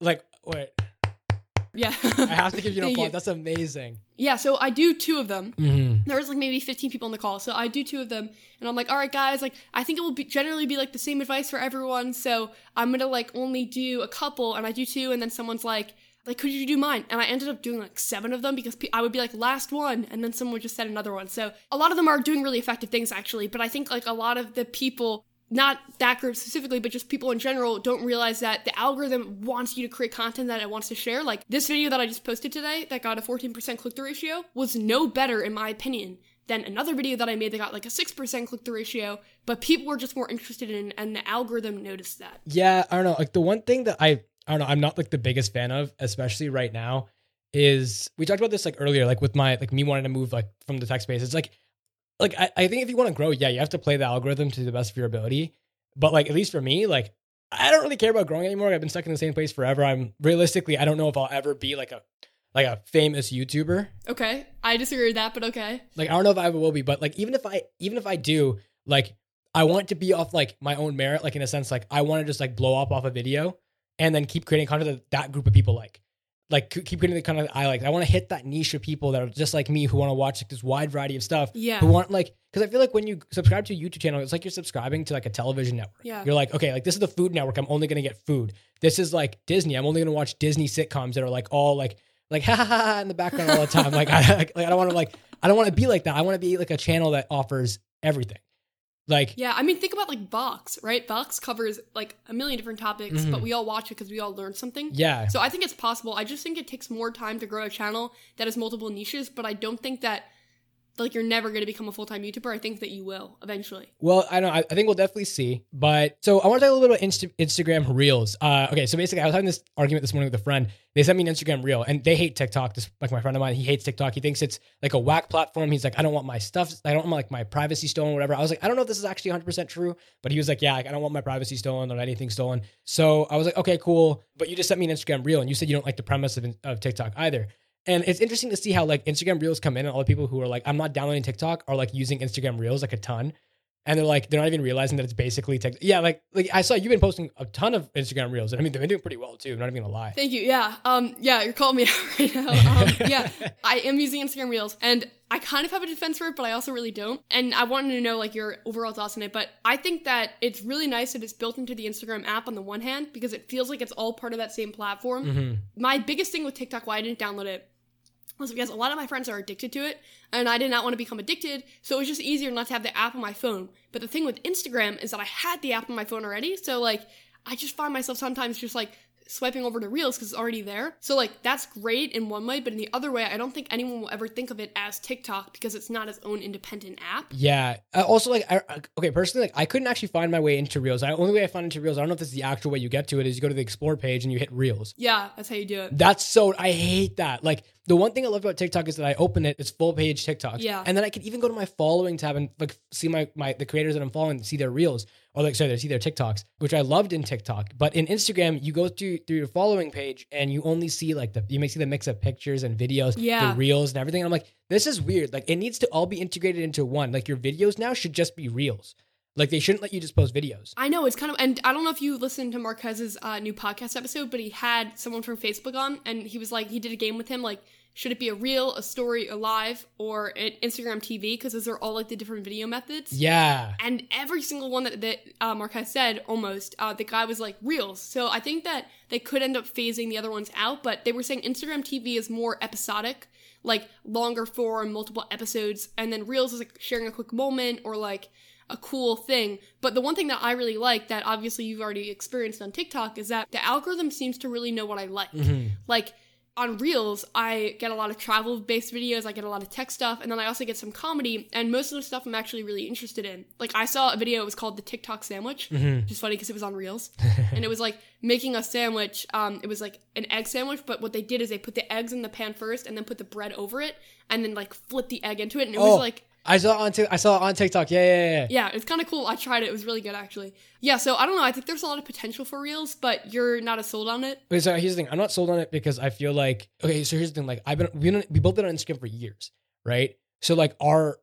Like wait, Yeah. I have to give you an *laughs* applause. you. That's amazing. Yeah, so I do two of them. Mm-hmm. There was like maybe 15 people on the call, so I do two of them, and I'm like, all right, guys, like I think it will be generally be like the same advice for everyone, so I'm gonna like only do a couple, and I do two, and then someone's like, like, could you do mine? And I ended up doing like seven of them because pe- I would be like last one, and then someone would just said another one. So a lot of them are doing really effective things actually, but I think like a lot of the people. Not that group specifically, but just people in general don't realize that the algorithm wants you to create content that it wants to share. Like this video that I just posted today that got a 14% click through ratio was no better, in my opinion, than another video that I made that got like a 6% click through ratio, but people were just more interested in, and the algorithm noticed that. Yeah, I don't know. Like the one thing that I I don't know, I'm not like the biggest fan of, especially right now, is we talked about this like earlier, like with my like me wanting to move like from the tech space. It's like like I, I think if you want to grow, yeah, you have to play the algorithm to the best of your ability. But like at least for me, like I don't really care about growing anymore. I've been stuck in the same place forever. I'm realistically, I don't know if I'll ever be like a like a famous YouTuber. Okay, I disagree with that, but okay. Like I don't know if I ever will be, but like even if I even if I do, like I want to be off like my own merit, like in a sense, like I want to just like blow up off a video and then keep creating content that that group of people like. Like keep creating the kind of I like. I want to hit that niche of people that are just like me who want to watch like this wide variety of stuff. Yeah. Who want like because I feel like when you subscribe to a YouTube channel, it's like you're subscribing to like a television network. Yeah. You're like, okay, like this is the Food Network. I'm only gonna get food. This is like Disney. I'm only gonna watch Disney sitcoms that are like all like like *laughs* ha ha ha ha in the background all the time. like *laughs* I like, like I don't want to like I don't want to be like that. I want to be like a channel that offers everything. Like Yeah, I mean, think about like Vox, right? Vox covers like a million different topics, Mhm. but we all watch it because we all learn something. yeah, So I think it's possible. I just think it takes more time to grow a channel that has multiple niches, but I don't think that like you're never going to become a full time YouTuber. I think that you will eventually. Well, I know. I, I think we'll definitely see. But so I want to talk a little bit about Insta- Instagram Reels. Uh, okay, so basically, I was having this argument this morning with a friend. They sent me an Instagram Reel, and they hate TikTok. Just like my friend of mine, he hates TikTok. He thinks it's like a whack platform. He's like, I don't want my stuff. I don't want like my privacy stolen, whatever. I was like, I don't know if this is actually 100 percent true, but he was like, Yeah, like, I don't want my privacy stolen or anything stolen. So I was like, Okay, cool. But you just sent me an Instagram Reel, and you said you don't like the premise of, of TikTok either. And it's interesting to see how like Instagram Reels come in and all the people who are like, I'm not downloading TikTok are like using Instagram Reels like a ton. And they're like, they're not even realizing that it's basically TikTok. Yeah, like like I saw you've been posting a ton of Instagram Reels. And I mean they've been doing pretty well too. I'm not even gonna lie. Thank you. Yeah. Um. Yeah. You're calling me *laughs* out right now. Um, *laughs* yeah. I am using Instagram Reels, and I kind of have a defense for it, but I also really don't. And I wanted to know like your overall thoughts on it. But I think that it's really nice that it's built into the Instagram app on the one hand because it feels like it's all part of that same platform. Mm-hmm. My biggest thing with TikTok, why I didn't download it, was because a lot of my friends are addicted to it, and I did not want to become addicted, so it was just easier not to have the app on my phone. But the thing with Instagram is that I had the app on my phone already, so like I just find myself sometimes just like swiping over to Reels because it's already there. So like that's great in one way, but in the other way, I don't think anyone will ever think of it as TikTok because it's not its own independent app. Yeah. Uh, also, like, I, I- okay, personally, like, I couldn't actually find my way into Reels. The only way I found into Reels, I don't know if this is the actual way you get to it, is you go to the Explore page and you hit Reels. Yeah, that's how you do it. That's so I hate that. Like the one thing I love about TikTok is that I open it, it's full page TikTok. Yeah. And then I can even go to my following tab and like see my my the creators that I'm following, see their reels or like sorry, see their TikToks, which I loved in TikTok. But in Instagram, you go through through your following page and you only see like the you may see the mix of pictures and videos, Yeah. the reels and everything. And I'm like, this is weird. Like it needs to all be integrated into one. Like your videos now should just be reels. Like they shouldn't let you just post videos. I know it's kind of, and I don't know if you listened to Marques's uh, new podcast episode, but he had someone from Facebook on, and he was like, he did a game with him, like, should it be a reel, a story, a live, or an Instagram TV? Because those are all like the different video methods. Yeah. And every single one that, that uh, Marquez said, almost, uh, the guy was like reels. So I think that they could end up phasing the other ones out, but they were saying Instagram TV is more episodic, like longer form, multiple episodes, and then reels is like sharing a quick moment or like a cool thing. But the one thing that I really like that obviously you've already experienced on TikTok is that the algorithm seems to really know what I like. Mm-hmm. Like on Reels, I get a lot of travel based videos, I get a lot of tech stuff, and then I also get some comedy, and most of the stuff I'm actually really interested in. Like I saw a video, it was called the TikTok sandwich, Mm-hmm. which is funny because it was on Reels. *laughs* and it was like making a sandwich. Um, it was like an egg sandwich, but what they did is they put the eggs in the pan first and then put the bread over it and then like flip the egg into it. And it Oh. was like I saw it on Tik- I saw it on TikTok. Yeah, yeah, yeah. yeah, it's kind of cool. I tried it. It was really good, actually. Yeah, so I don't know. I think there's a lot of potential for Reels, but you're not as sold on it. Okay, so here's the thing. I'm not sold on it because I feel like okay. So here's the thing. Like I've been we, we both been on Instagram for years, right? So like our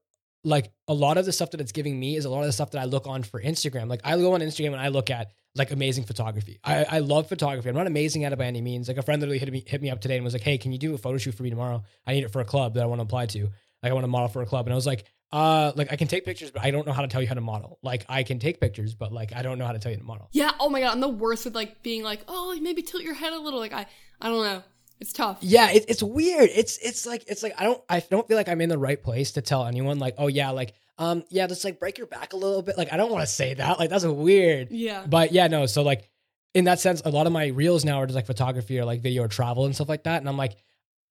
like a lot of the stuff that it's giving me is a lot of the stuff that I look on for Instagram. Like I go on Instagram and I look at like amazing photography. I, I love photography. I'm not amazing at it by any means. Like a friend literally hit me hit me up today and was like, "Hey, can you do a photo shoot for me tomorrow? I need it for a club that I want to apply to. Like I want to model for a club." And I was like, "Uh, like I can take pictures, but I don't know how to tell you how to model. Like I can take pictures, but like I don't know how to tell you to model." Yeah. Oh my god, I'm the worst with like being like, oh, maybe tilt your head a little. Like I, I don't know. It's tough. Yeah, it, it's weird. It's it's like it's like I don't I don't feel like I'm in the right place to tell anyone like oh yeah like um yeah just like break your back a little bit like I don't want to say that like that's weird. Yeah. But yeah no so like in that sense a lot of my reels now are just like photography or like video or travel and stuff like that and I'm like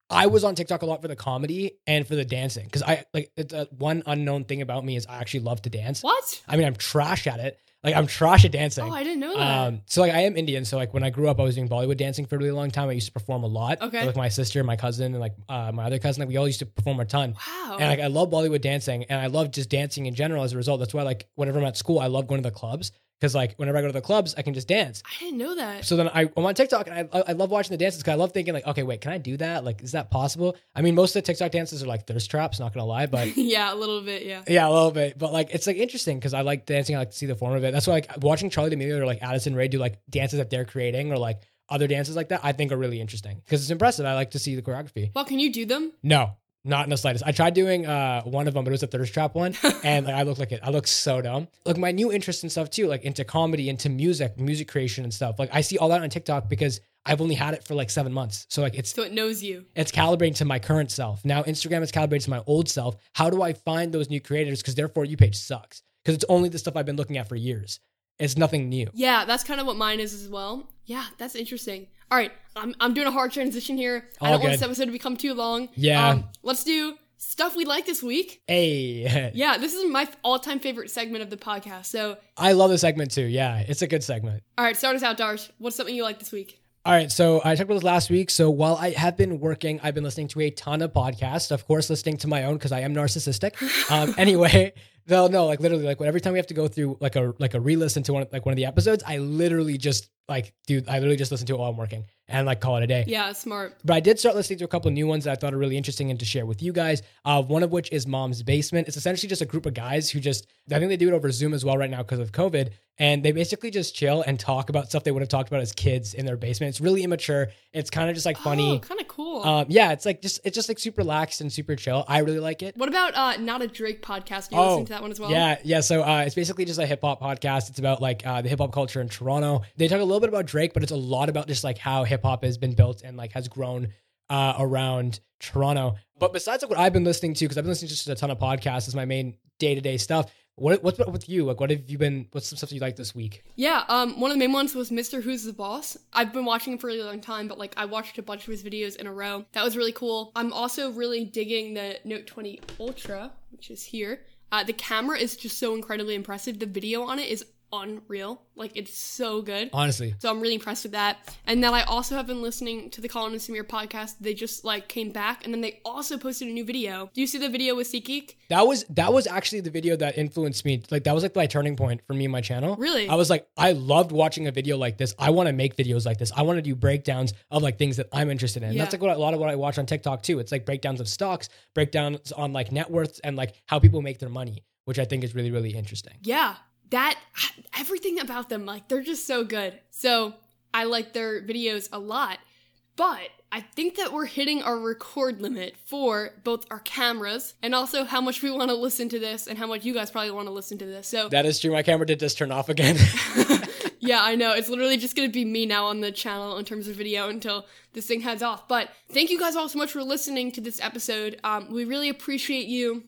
I was on TikTok a lot for the comedy and for the dancing because I like it's uh, one unknown thing about me is I actually love to dance. What? I mean I'm trash at it like I'm trash at dancing. Oh, I didn't know that. Um, so like I am Indian, so like when I grew up, I was doing Bollywood dancing for a really long time. I used to perform a lot. Okay. with, like my sister, my cousin, and like uh, my other cousin, like we all used to perform a ton. wow. And like I love Bollywood dancing, and I love just dancing in general. As a result, that's why like whenever I'm at school, I love going to the clubs because like whenever I go to the clubs, I can just dance. I didn't know that. So then I, I'm on TikTok and I, I love watching the dances because I love thinking like, okay, wait, can I do that? Like, is that possible? I mean, most of the TikTok dances are like thirst traps. Not gonna lie, but *laughs* yeah, a little bit. Yeah. yeah, a little bit, but like it's like interesting because I like dancing. I like to see the form of it. That's why like watching Charli D'Amelio or like Addison Rae do like dances that they're creating or like other dances like that. I think are really interesting because it's impressive. I like to see the choreography. Well, can you do them? No, not in the slightest. I tried doing uh one of them, but it was a thirst trap one, *laughs* and like I look like it. I look so dumb. Like my new interest and stuff too, like into comedy, into music, music creation and stuff. Like I see all that on TikTok because I've only had it for like seven months. So like it's So it knows you. it's calibrating to my current self. Now Instagram is calibrated to my old self. How do I find those new creators? Because their for you page sucks. Because it's only the stuff I've been looking at for years. It's nothing new. Yeah, that's kind of what mine is as well. Yeah, that's interesting. All right, I'm, I'm doing a hard transition here. I don't want this episode to become too long. Yeah. Um, let's do stuff we like this week. Hey, *laughs* Yeah, this is my all-time favorite segment of the podcast. So, I love the segment too. Yeah, it's a good segment. all right, start us out, Darsh. What's something you like this week? All right, so I talked about this last week. So while I have been working, I've been listening to a ton of podcasts. Of course, listening to my own because I am narcissistic. *laughs* Um, anyway, no, no, like literally, like every time we have to go through like a like a re-listen to one like one of the episodes, I literally just like dude, I literally just listen to it while I'm working and like call it a day. Yeah, smart. But I did start listening to a couple of new ones that I thought are really interesting and to share with you guys. Uh, one of which is Mom's Basement. It's essentially just a group of guys who just, I think they do it over Zoom as well right now because of COVID. And they basically just chill and talk about stuff they would have talked about as kids in their basement. It's really immature. It's kind of just like funny. Oh, kind of cool. Um, yeah, it's like just it's just like super relaxed and super chill. I really like it. what about uh, not a Drake podcast? Do you listen to that one as well? Oh, Yeah, yeah. So uh, it's basically just a hip hop podcast. It's about like uh, the hip hop culture in Toronto. They talk a little bit about Drake, but it's a lot about just like how hip hop has been built and like has grown uh, around Toronto. But besides like, what I've been listening to, because I've been listening to just a ton of podcasts, is my main day to day stuff. What what's with you? Like, what have you been? What's some stuff you like this week? Yeah, um, one of the main ones was Mrwhosetheboss. I've been watching him for a really long time, but like I watched a bunch of his videos in a row. That was really cool. I'm also really digging the Note 20 Ultra, which is here. Uh, the camera is just so incredibly impressive. The video on it is unreal. Like it's so good. Honestly, So I'm really impressed with that. And then I also have been listening to the Colin and Samir podcast. They just like came back and then they also posted a new video. Do you see the video with SeatGeek? that was that was actually the video that influenced me. Like that was like my turning point for me and my channel. Really? I was like, I loved watching a video like this. I want to make videos like this. I want to do breakdowns of like things that I'm interested in. And That's like what, a lot of what I watch on TikTok too. It's like breakdowns of stocks, breakdowns on like net worths, and like how people make their money, which I think is really really interesting. Yeah, that everything about them, like they're just so good. So I like their videos a lot. But I think that we're hitting our record limit for both our cameras and also how much we want to listen to this and how much you guys probably want to listen to this. So That is true. My camera did just turn off again. *laughs* *laughs* yeah, I know. It's literally just going to be me now on the channel in terms of video until this thing heads off. But thank you guys all so much for listening to this episode. Um, we really appreciate you.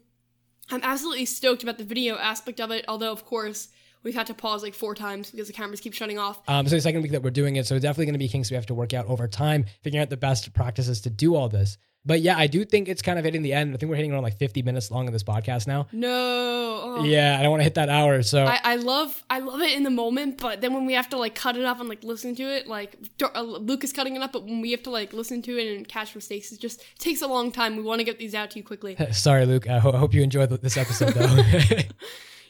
I'm absolutely stoked about the video aspect of it, although, of course, we've had to pause like four times because the cameras keep shutting off. um, so the second week that we're doing it, so it's definitely going to be kinks we have to work out over time, figuring out the best practices to do all this. But yeah, I do think it's kind of hitting the end. I think we're hitting around like 50 minutes long of this podcast now. No. oh. Yeah, I don't want to hit that hour. So I, I love I love it in the moment, but then when we have to like cut it up and like listen to it, like uh, Luke is cutting it up, but when we have to like listen to it and catch mistakes, it just takes a long time. We want to get these out to you quickly. *laughs* sorry, Luke. I ho- hope you enjoyed this episode though. *laughs* *laughs*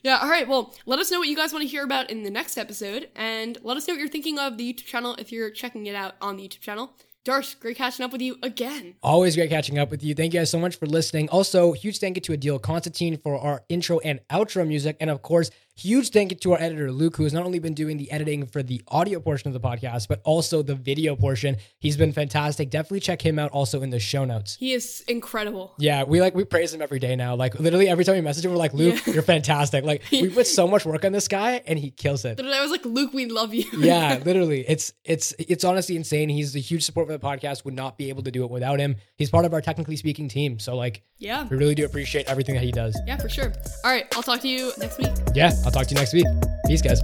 Yeah, all right. Well, let us know what you guys want to hear about in the next episode, and let us know what you're thinking of the YouTube channel if you're checking it out on the YouTube channel. Darsh, great catching up with you again. Always great catching up with you. Thank you guys so much for listening. Also, huge thank you to Adil Constantine for our intro and outro music. And of course, huge thank you to our editor, Luke, who has not only been doing the editing for the audio portion of the podcast, but also the video portion. He's been fantastic. Definitely check him out also in the show notes. He is incredible. Yeah, we like we praise him every day now. Like literally every time we message him, we're like, Luke, Yeah. you're fantastic. Like *laughs* we put so much work on this guy and he kills it. I was like, Luke, we love you. yeah, *laughs* literally. It's it's it's honestly insane. He's a huge support for the podcast. Would not be able to do it without him. He's part of our technically speaking team. So like yeah. we really do appreciate everything that he does. Yeah, for sure. All right, I'll talk to you next week. Yeah, I'll talk to you next week. Peace, guys.